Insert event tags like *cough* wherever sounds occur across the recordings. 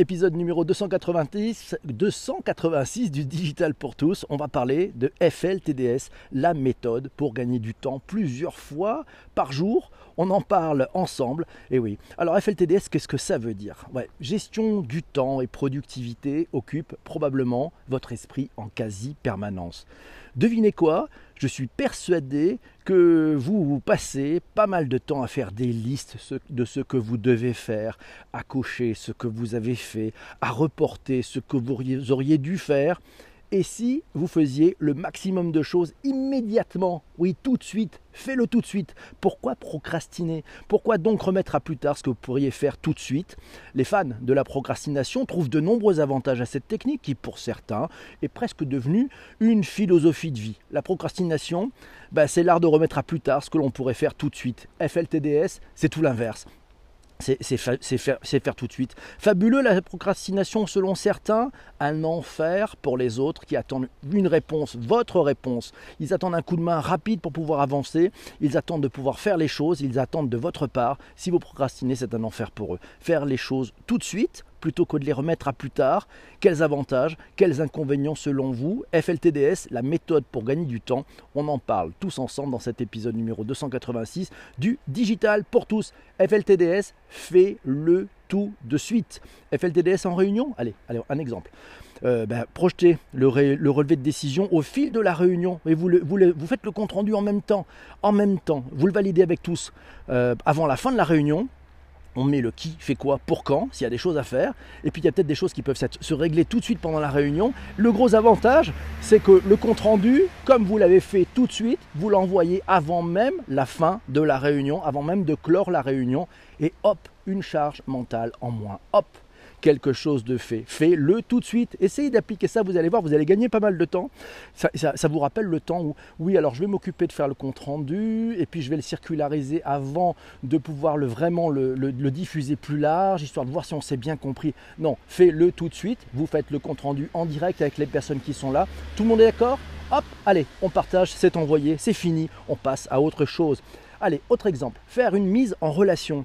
épisode numéro 290, 286 du Digital pour tous. On va parler de FLTDS, la méthode pour gagner du temps plusieurs fois par jour. On en parle ensemble. Et oui. Alors FLTDS, qu'est-ce que ça veut dire? Gestion du temps et productivité occupe probablement votre esprit en quasi permanence. Devinez quoi Je suis persuadé que vous, passez pas mal de temps à faire des listes de ce que vous devez faire, à cocher ce que vous avez fait, à reporter ce que vous auriez dû faire. Et si vous faisiez le maximum de choses immédiatement, oui, tout de suite, fais-le tout de suite. Pourquoi procrastiner? Pourquoi donc remettre à plus tard ce que vous pourriez faire tout de suite? Les fans de la procrastination trouvent de nombreux avantages à cette technique qui, pour certains, est presque devenue une philosophie de vie. La procrastination, bah, c'est l'art de remettre à plus tard ce que l'on pourrait faire tout de suite. FLTDS, c'est tout l'inverse. C'est faire, tout de suite. Fabuleux la procrastination selon certains, un enfer pour les autres qui attendent une réponse, votre réponse. Ils attendent un coup de main rapide pour pouvoir avancer, ils attendent de pouvoir faire les choses, ils attendent de votre part. Si vous procrastinez, c'est un enfer pour eux. Faire les choses tout de suite, plutôt que de les remettre à plus tard Quels avantages, quels inconvénients selon vous? FLTDS, la méthode pour gagner du temps, on en parle tous ensemble dans cet épisode numéro 286 du Digital pour tous. FLTDS, fait le tout de suite. FLTDS en réunion? Allez, allez un exemple. Euh, ben, projetez le, relevé de décision au fil de la réunion et vous, vous, faites le compte rendu en même temps. En même temps, vous le validez avec tous. Euh, avant la fin de la réunion, on met le qui fait quoi pour quand, s'il y a des choses à faire. Et puis il y a peut-être des choses qui peuvent se régler tout de suite pendant la réunion. Le gros avantage, c'est que le compte rendu, comme vous l'avez fait tout de suite, vous l'envoyez avant même la fin de la réunion, avant même de clore la réunion. Et hop, une charge mentale en moins. Hop, quelque chose de fait. Fais-le tout de suite. Essayez d'appliquer ça, vous allez voir, vous allez gagner pas mal de temps. Ça, vous rappelle le temps où, oui, alors je vais m'occuper de faire le compte rendu, et puis je vais le circulariser avant de pouvoir le, vraiment le, diffuser plus large, histoire de voir si on s'est bien compris. Non, fais-le tout de suite. Vous faites le compte rendu en direct avec les personnes qui sont là. Tout le monde est d'accord? Hop, allez, on partage, c'est envoyé, c'est fini, on passe à autre chose. Allez, autre exemple, faire une mise en relation.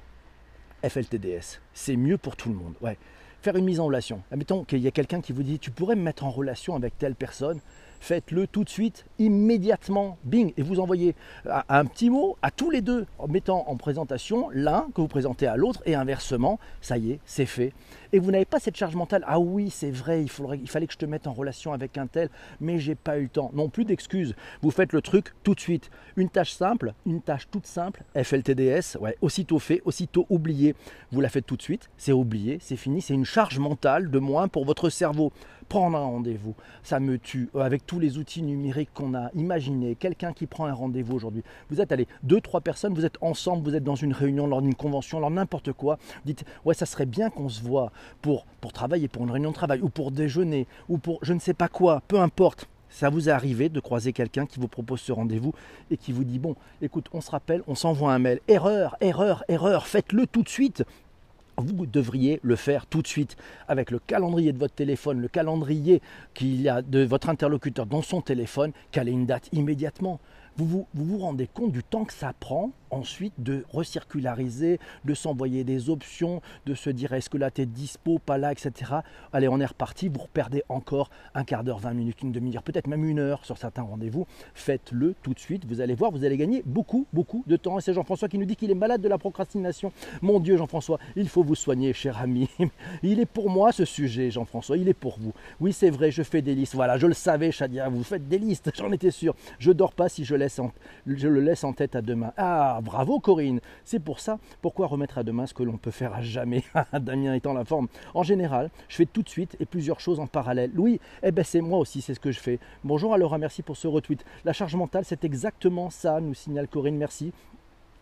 FLTDS, c'est mieux pour tout le monde. Ouais faire une mise en relation. Admettons qu'il y a quelqu'un qui vous dit tu pourrais me mettre en relation avec telle personne faites-le tout de suite, immédiatement, bing, et vous envoyez un petit mot à tous les deux, en mettant en présentation l'un que vous présentez à l'autre, et inversement, ça y est, c'est fait. Et vous n'avez pas cette charge mentale, ah oui, c'est vrai, il fallait que je te mette en relation avec un tel, mais j'ai pas eu le temps. Non plus d'excuses, vous faites le truc tout de suite. Une tâche simple, une tâche toute simple, FLTDS, ouais, aussitôt fait, aussitôt oublié. Vous la faites tout de suite, c'est oublié, c'est fini, c'est une charge mentale de moins pour votre cerveau prendre un rendez-vous. Ça me tue. Euh, avec tous les outils numériques qu'on a, imaginez quelqu'un qui prend un rendez-vous aujourd'hui. Vous êtes allez, deux, trois personnes, vous êtes ensemble, vous êtes dans une réunion, lors d'une convention, lors n'importe quoi. Dites, ouais, ça serait bien qu'on se voit pour, pour travailler, pour une réunion de travail, ou pour déjeuner, ou pour je ne sais pas quoi, peu importe. Ça vous est arrivé de croiser quelqu'un qui vous propose ce rendez-vous et qui vous dit bon, écoute, on se rappelle, on s'envoie un mail. Erreur, erreur, erreur, faites-le tout de suite vous devriez le faire tout de suite avec le calendrier de votre téléphone, le calendrier qu'il a de votre interlocuteur dans son téléphone, calez une date immédiatement. Vous, vous rendez compte du temps que ça prend ensuite de recirculariser, de s'envoyer des options, de se dire est-ce que là tu es dispo, pas là, etc. Allez, on est reparti, vous perdez encore un quart d'heure, 20 minutes, une demi-heure, peut-être même une heure sur certains rendez-vous. Faites-le tout de suite, vous allez voir, vous allez gagner beaucoup, beaucoup de temps. Et c'est Jean-François qui nous dit qu'il est malade de la procrastination. Mon Dieu, Jean-François, il faut vous soigner, cher ami. *laughs* Il est pour moi ce sujet, Jean-François, il est pour vous. Oui, c'est vrai, je fais des listes. Voilà, je le savais, Chadia, vous faites des listes, *laughs* j'en étais sûr. Je dors pas si je, laisse je le laisse en tête à demain. Ah, bravo Corinne. C'est pour ça, pourquoi remettre à demain ce que l'on peut faire à jamais *laughs* Damien étant la forme. En général, je fais tout de suite et plusieurs choses en parallèle. Oui, eh ben c'est moi aussi, c'est ce que je fais. Bonjour à Laura, merci pour ce retweet. La charge mentale, c'est exactement ça, nous signale Corinne, merci.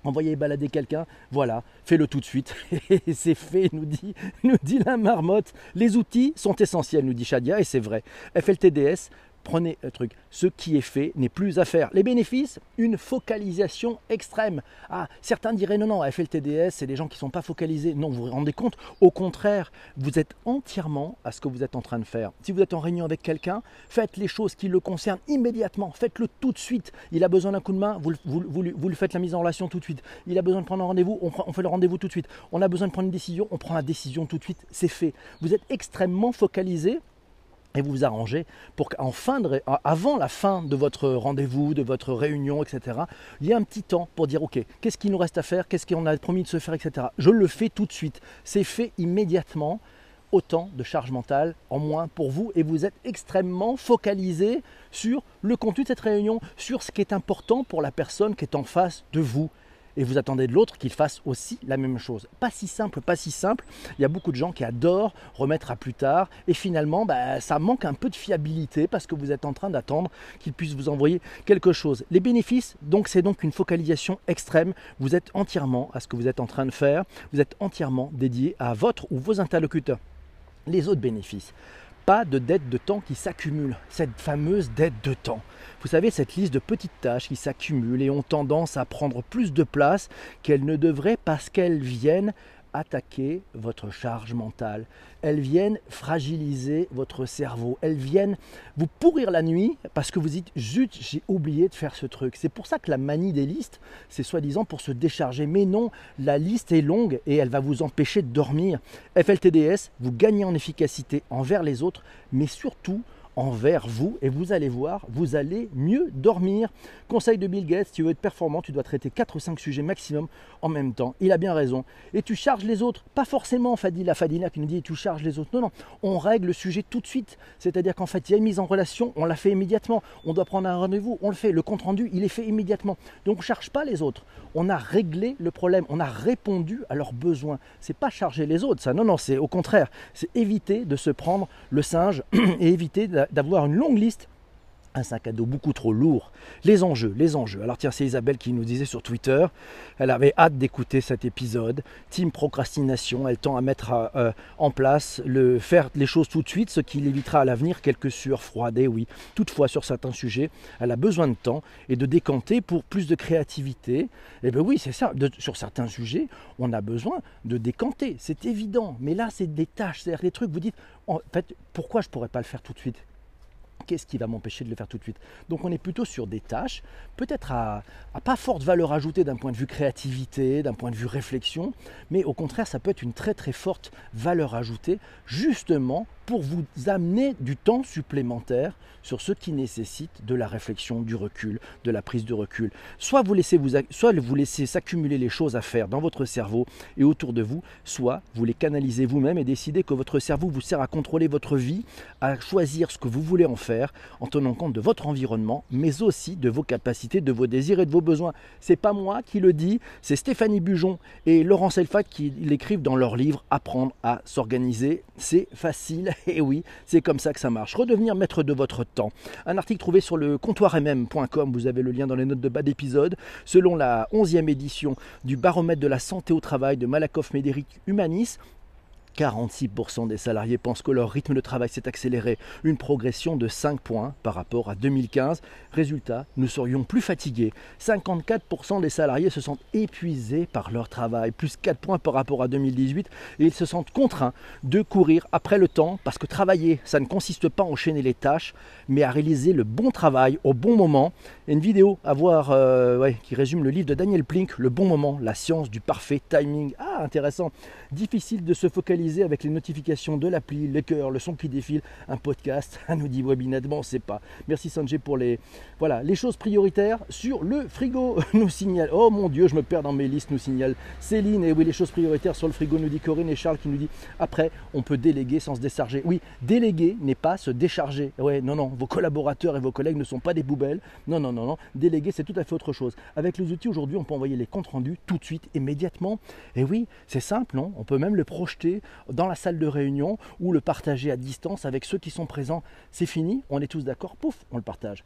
Envoyez balader quelqu'un, voilà, fais-le tout de suite. *laughs* Et c'est fait, nous dit, nous dit la marmotte. Les outils sont essentiels, nous dit Shadia, et c'est vrai. FLTDS, prenez le truc. Ce qui est fait n'est plus à faire. Les bénéfices, une focalisation extrême. Ah, certains diraient non, non, FLTDS, c'est des gens qui ne sont pas focalisés. Non, vous vous rendez compte Au contraire, vous êtes entièrement à ce que vous êtes en train de faire. Si vous êtes en réunion avec quelqu'un, faites les choses qui le concernent immédiatement. Faites-le tout de suite. Il a besoin d'un coup de main, vous, vous, lui faites la mise en relation tout de suite. Il a besoin de prendre un rendez-vous, on, on fait le rendez-vous tout de suite. On a besoin de prendre une décision, on prend la décision tout de suite. C'est fait. Vous êtes extrêmement focalisé et vous vous arrangez pour fin de, avant la fin de votre rendez-vous, de votre réunion, etc., il y ait un petit temps pour dire ok, qu'est-ce qu'il nous reste à faire, qu'est-ce qu'on a promis de se faire, etc. Je le fais tout de suite. C'est fait immédiatement. Autant de charge mentale en moins pour vous et vous êtes extrêmement focalisé sur le contenu de cette réunion, sur ce qui est important pour la personne qui est en face de vous et vous attendez de l'autre qu'il fasse aussi la même chose. Pas si simple, pas si simple. Il y a beaucoup de gens qui adorent remettre à plus tard et finalement bah, ça manque un peu de fiabilité parce que vous êtes en train d'attendre qu'il puisse vous envoyer quelque chose. Les bénéfices, donc c'est donc une focalisation extrême. Vous êtes entièrement à ce que vous êtes en train de faire. Vous êtes entièrement dédié à votre ou vos interlocuteurs. Les autres bénéfices pas de dette de temps qui s'accumule, cette fameuse dette de temps. Vous savez, cette liste de petites tâches qui s'accumulent et ont tendance à prendre plus de place qu'elles ne devraient parce qu'elles viennent attaquer votre charge mentale. Elles viennent fragiliser votre cerveau. Elles viennent vous pourrir la nuit parce que vous dites zut, j'ai oublié de faire ce truc. C'est pour ça que la manie des listes, c'est soi-disant pour se décharger. Mais non, la liste est longue et elle va vous empêcher de dormir. FLTDS, vous gagnez en efficacité envers les autres, mais surtout envers vous et vous allez voir, vous allez mieux dormir. Conseil de Bill Gates, si tu veux être performant, tu dois traiter 4 ou 5 sujets maximum en même temps. Il a bien raison. Et tu charges les autres, pas forcément Fadila Fadila qui nous dit tu charges les autres. Non, non, on règle le sujet tout de suite. C'est-à-dire qu'en fait, il y a une mise en relation, on la fait immédiatement. On doit prendre un rendez-vous, on le fait. Le compte rendu, il est fait immédiatement. Donc on ne charge pas les autres. On a réglé le problème, on a répondu à leurs besoins. C'est pas charger les autres, ça. Non, non, c'est au contraire. C'est éviter de se prendre le singe *clears throat* et éviter d'avoir une longue liste un sac à dos beaucoup trop lourd. Les enjeux, les enjeux. Alors tiens, c'est Isabelle qui nous disait sur Twitter, elle avait hâte d'écouter cet épisode. Team procrastination, elle tend à mettre euh, euh, en place le faire les choses tout de suite, ce qui évitera à l'avenir quelques sueurs froides. Et oui, toutefois sur certains sujets, elle a besoin de temps et de décanter pour plus de créativité. Eh bien oui, c'est ça. sur certains sujets, on a besoin de décanter, c'est évident. Mais là, c'est des tâches, c'est-à-dire des trucs. Vous dites, en fait, pourquoi je pourrais pas le faire tout de suite? Qu'est-ce qui va m'empêcher de le faire tout de suite? Donc on est plutôt sur des tâches, peut-être à, pas forte valeur ajoutée d'un point de vue créativité, d'un point de vue réflexion, mais au contraire ça peut être une très très forte valeur ajoutée justement pour vous amener du temps supplémentaire sur ce qui nécessite de la réflexion, du recul, de la prise de recul. Soit vous laissez, vous, soit vous laissez s'accumuler les choses à faire dans votre cerveau et autour de vous, soit vous les canalisez vous-même et décidez que votre cerveau vous sert à contrôler votre vie, à choisir ce que vous voulez en faire en tenant compte de votre environnement, mais aussi de vos capacités, de vos désirs et de vos besoins. C'est pas moi qui le dis, c'est Stéphanie Bujon et Laurent Selfat qui l'écrivent dans leur livre Apprendre à s'organiser. C'est facile *laughs* et oui, c'est comme ça que ça marche. Redevenir maître de votre temps. Un article trouvé sur le comptoirmm.com, vous avez le lien dans les notes de bas d'épisode. Selon la 11e édition du baromètre de la santé au travail de Malakoff Médéric Humanis, 46% des salariés pensent que leur rythme de travail s'est accéléré, une progression de 5 points par rapport à 2015. Résultat, nous serions plus fatigués. 54% des salariés se sentent épuisés par leur travail, plus 4 points par rapport à 2018, et ils se sentent contraints de courir après le temps, parce que travailler, ça ne consiste pas à enchaîner les tâches, mais à réaliser le bon travail au bon moment. une vidéo à voir euh, qui résume le livre de Daniel Plink, Le bon moment, la science du parfait timing. Ah, intéressant. Difficile de se focaliser avec les notifications de l'appli, les cœurs, le son qui défile, un podcast, *laughs* un dit webinar, bon, c'est pas. Merci Sanjay pour les, voilà, les choses prioritaires sur le frigo, *laughs* nous signale. Oh mon Dieu, je me perds dans mes listes, nous signale Céline. Et oui, les choses prioritaires sur le frigo, nous dit Corinne et Charles qui nous dit après, on peut déléguer sans se décharger. Oui, déléguer n'est pas se décharger. Ouais, non, non, vos collaborateurs et vos collègues ne sont pas des poubelles. Non, non, non, non. Déléguer, c'est tout à fait autre chose. Avec les outils aujourd'hui, on peut envoyer les comptes rendus tout de suite, immédiatement. Et oui, c'est simple, non On peut même le projeter dans la salle de réunion ou le partager à distance avec ceux qui sont présents. C'est fini, on est tous d'accord, pouf, on le partage.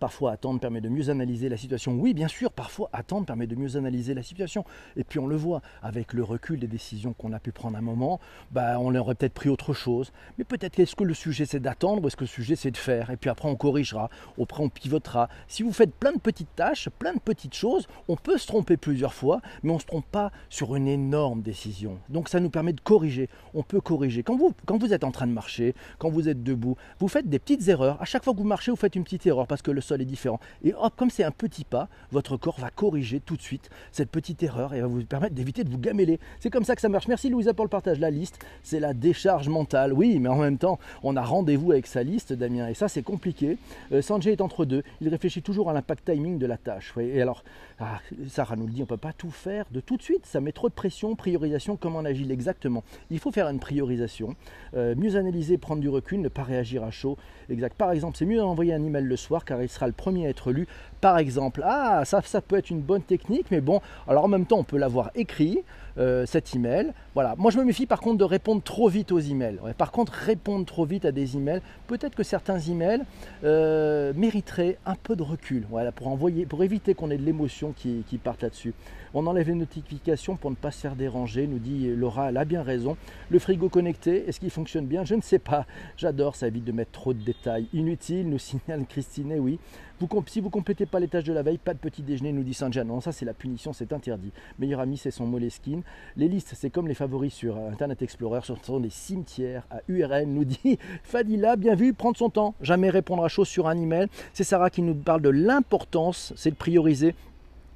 Parfois, attendre permet de mieux analyser la situation. Oui, bien sûr, parfois, attendre permet de mieux analyser la situation. Et puis, on le voit, avec le recul des décisions qu'on a pu prendre à un moment, bah, on aurait peut-être pris autre chose. Mais peut-être est-ce que le sujet c'est d'attendre ou est-ce que le sujet c'est de faire? Et puis après, on corrigera, après, on pivotera. Si vous faites plein de petites tâches, plein de petites choses, on peut se tromper plusieurs fois, mais on ne se trompe pas sur une énorme décision. Donc, ça nous permet de corriger. On peut corriger. Quand vous, quand vous êtes en train de marcher, quand vous êtes debout, vous faites des petites erreurs. À chaque fois que vous marchez, vous faites une petite erreur parce que le sol est différent. Et hop, comme c'est un petit pas, votre corps va corriger tout de suite cette petite erreur et va vous permettre d'éviter de vous gameler. C'est comme ça que ça marche. Merci Louisa pour le partage. La liste, c'est la décharge mentale. Oui, mais en même temps, on a rendez-vous avec sa liste, Damien. Et ça, c'est compliqué. Euh, Sanjay est entre deux. Il réfléchit toujours à l'impact timing de la tâche. Et alors, ah, Sarah nous le dit, on ne peut pas tout faire de tout de suite. Ça met trop de pression. Priorisation, comment on agile exactement. Il faut faire une priorisation. Euh, mieux analyser, prendre du recul, ne pas réagir à chaud. Exact. Par exemple, c'est mieux d'envoyer un email le soir car il sera le premier à être lu. Par exemple, ah, ça, ça peut être une bonne technique, mais bon, alors en même temps, on peut l'avoir écrit. Euh, cet email. Voilà. Moi, je me méfie par contre de répondre trop vite aux emails. par contre, répondre trop vite à des emails, peut-être que certains emails euh, mériteraient un peu de recul. Voilà, pour envoyer, pour éviter qu'on ait de l'émotion qui, qui parte là-dessus. On enlève les notifications pour ne pas se faire déranger, nous dit Laura, elle a bien raison. Le frigo connecté, est-ce qu'il fonctionne bien? Je ne sais pas. J'adore, ça évite de mettre trop de détails inutiles, nous signale Christine, oui. Vous, si vous complétez pas les tâches de la veille, pas de petit déjeuner, nous dit Sanjan. Non, ça c'est la punition, c'est interdit. Meilleur ami, c'est son Moleskine. Les listes, c'est comme les favoris sur Internet Explorer, ce sont des cimetières à URL, nous dit *laughs* Fadila, bien vu, prendre son temps, jamais répondre à chaud sur un email. C'est Sarah qui nous parle de l'importance, c'est de prioriser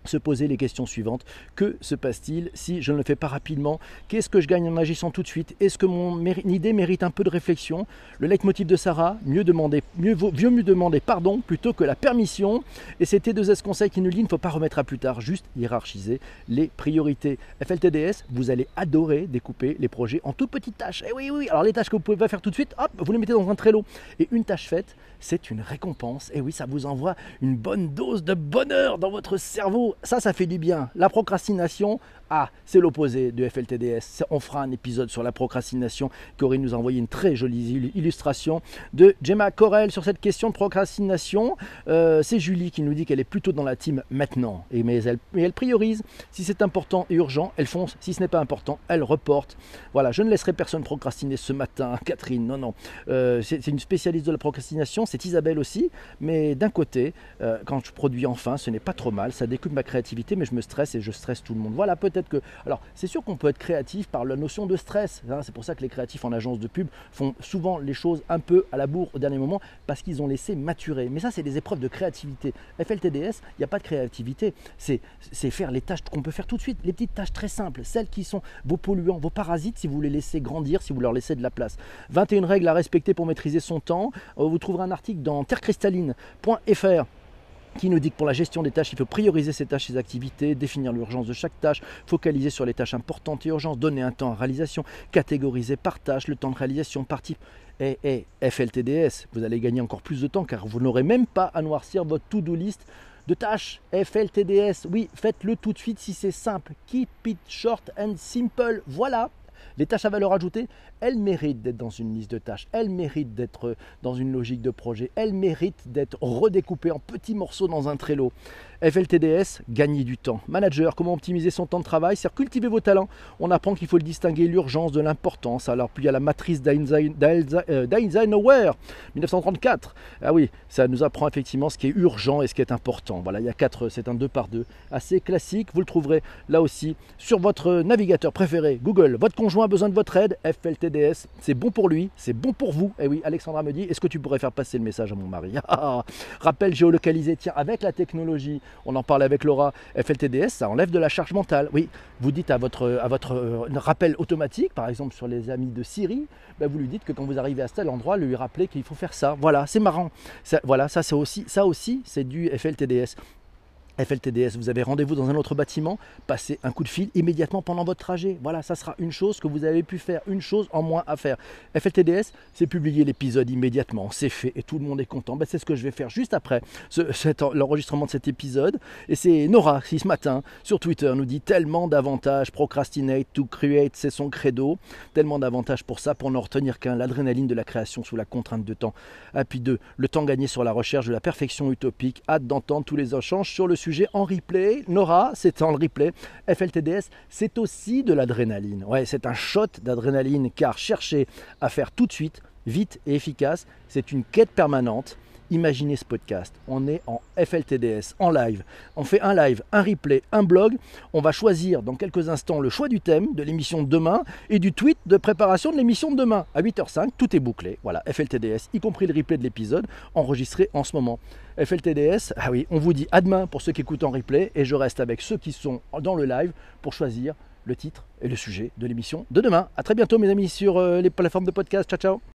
se poser les questions suivantes. Que se passe-t-il si je ne le fais pas rapidement? Qu'est-ce que je gagne en agissant tout de suite? Est-ce que mon idée mérite un peu de réflexion? Le leitmotiv de Sarah, mieux demander, mieux vaut mieux demander pardon plutôt que la permission. Et c'était deux S conseils qui nous dit il ne faut pas remettre à plus tard, juste hiérarchiser les priorités. FLTDS, vous allez adorer découper les projets en toutes petites tâches. Et eh oui, oui, alors les tâches que vous pouvez pas faire tout de suite, hop, vous les mettez dans un Trello. Et une tâche faite, c'est une récompense. Et oui, ça vous envoie une bonne dose de bonheur dans votre cerveau ça, ça fait du bien. La procrastination, ah, c'est l'opposé de FLTDS. On fera un épisode sur la procrastination. Corinne nous a envoyé une très jolie illustration de Gemma Corel sur cette question de procrastination. Euh, c'est Julie qui nous dit qu'elle est plutôt dans la team maintenant. Et mais, elle, priorise. Si c'est important et urgent, elle fonce. Si ce n'est pas important, elle reporte. Voilà, je ne laisserai personne procrastiner ce matin, *laughs* Catherine. Non, non. Euh, c'est une spécialiste de la procrastination. C'est Isabelle aussi. Mais d'un côté, euh, quand je produis enfin, ce n'est pas trop mal. Ça découpe ma créativité, mais je me stresse et je stresse tout le monde. Voilà, peut-être que. Alors, c'est sûr qu'on peut être créatif par la notion de stress. Hein. c'est pour ça que les créatifs en agence de pub font souvent les choses un peu à la bourre au dernier moment parce qu'ils ont laissé maturer. Mais ça, c'est des épreuves de créativité. FLTDS, il n'y a pas de créativité. C'est faire les tâches qu'on peut faire tout de suite, les petites tâches très simples, celles qui sont vos polluants, vos parasites, si vous les laissez grandir, si vous leur laissez de la place. 21 règles à respecter pour maîtriser son temps. Euh, vous trouverez un article dans terrecristalline.fr qui nous dit que pour la gestion des tâches, il faut prioriser ses tâches, ses activités, définir l'urgence de chaque tâche, focaliser sur les tâches importantes et urgentes, donner un temps à réalisation, catégoriser par tâche le temps de réalisation par type. Et, et FLTDS, vous allez gagner encore plus de temps car vous n'aurez même pas à noircir votre to-do list de tâches. FLTDS, oui, faites-le tout de suite si c'est simple. Keep it short and simple. Voilà, les tâches à valeur ajoutée, elles méritent d'être dans une liste de tâches, elles méritent d'être dans une logique de projet, elles méritent d'être redécoupées en petits morceaux dans un Trello. FLTDS, gagner du temps. Manager, comment optimiser son temps de travail? C'est cultiver vos talents. On apprend qu'il faut distinguer l'urgence de l'importance. Alors, puis il y a la matrice d'Eisenhower, 1934. Ah oui, ça nous apprend effectivement ce qui est urgent et ce qui est important. Voilà, il y a quatre, c'est un deux par deux. Assez classique, vous le trouverez là aussi sur votre navigateur préféré, Google. Votre conjoint a besoin de votre aide, FLTDS, c'est bon pour lui, c'est bon pour vous. Et eh oui, Alexandra me dit, est-ce que tu pourrais faire passer le message à mon mari? *laughs* Rappel géolocalisé, tiens, avec la technologie, on en parlait avec Laura, FLTDS, ça enlève de la charge mentale. Oui, vous dites à votre, à votre euh, rappel automatique, par exemple sur les amis de Siri, ben vous lui dites que quand vous arrivez à tel endroit, lui rappeler qu'il faut faire ça. Voilà, c'est marrant. voilà, ça c'est aussi, ça aussi, c'est du FLTDS. FLTDS, vous avez rendez-vous dans un autre bâtiment, passez un coup de fil immédiatement pendant votre trajet. Voilà, ça sera une chose que vous avez pu faire, une chose en moins à faire. FLTDS, c'est publier l'épisode immédiatement, c'est fait et tout le monde est content. Ben, c'est ce que je vais faire juste après l'enregistrement de cet épisode. Et c'est Nora qui ce matin sur Twitter nous dit tellement d'avantages, procrastinate to create, c'est son credo, tellement d'avantages pour ça, pour ne retenir qu'un, l'adrénaline de la création sous la contrainte de temps. Et puis deux, le temps gagné sur la recherche de la perfection utopique, hâte d'entendre tous les échanges sur le sujet en replay. Nora, c'est en replay. FLTDS, c'est aussi de l'adrénaline. Ouais, c'est un shot d'adrénaline car chercher à faire tout de suite, vite et efficace, c'est une quête permanente. Imaginez ce podcast. On est en FLTDS, en live. On fait un live, un replay, un blog. On va choisir dans quelques instants le choix du thème de l'émission de demain et du tweet de préparation de l'émission de demain. À 8h05, tout est bouclé. Voilà, FLTDS, y compris le replay de l'épisode enregistré en ce moment. FLTDS, ah oui, on vous dit à demain pour ceux qui écoutent en replay et je reste avec ceux qui sont dans le live pour choisir le titre et le sujet de l'émission de demain. A très bientôt mes amis sur euh, les plateformes de podcast. Ciao ciao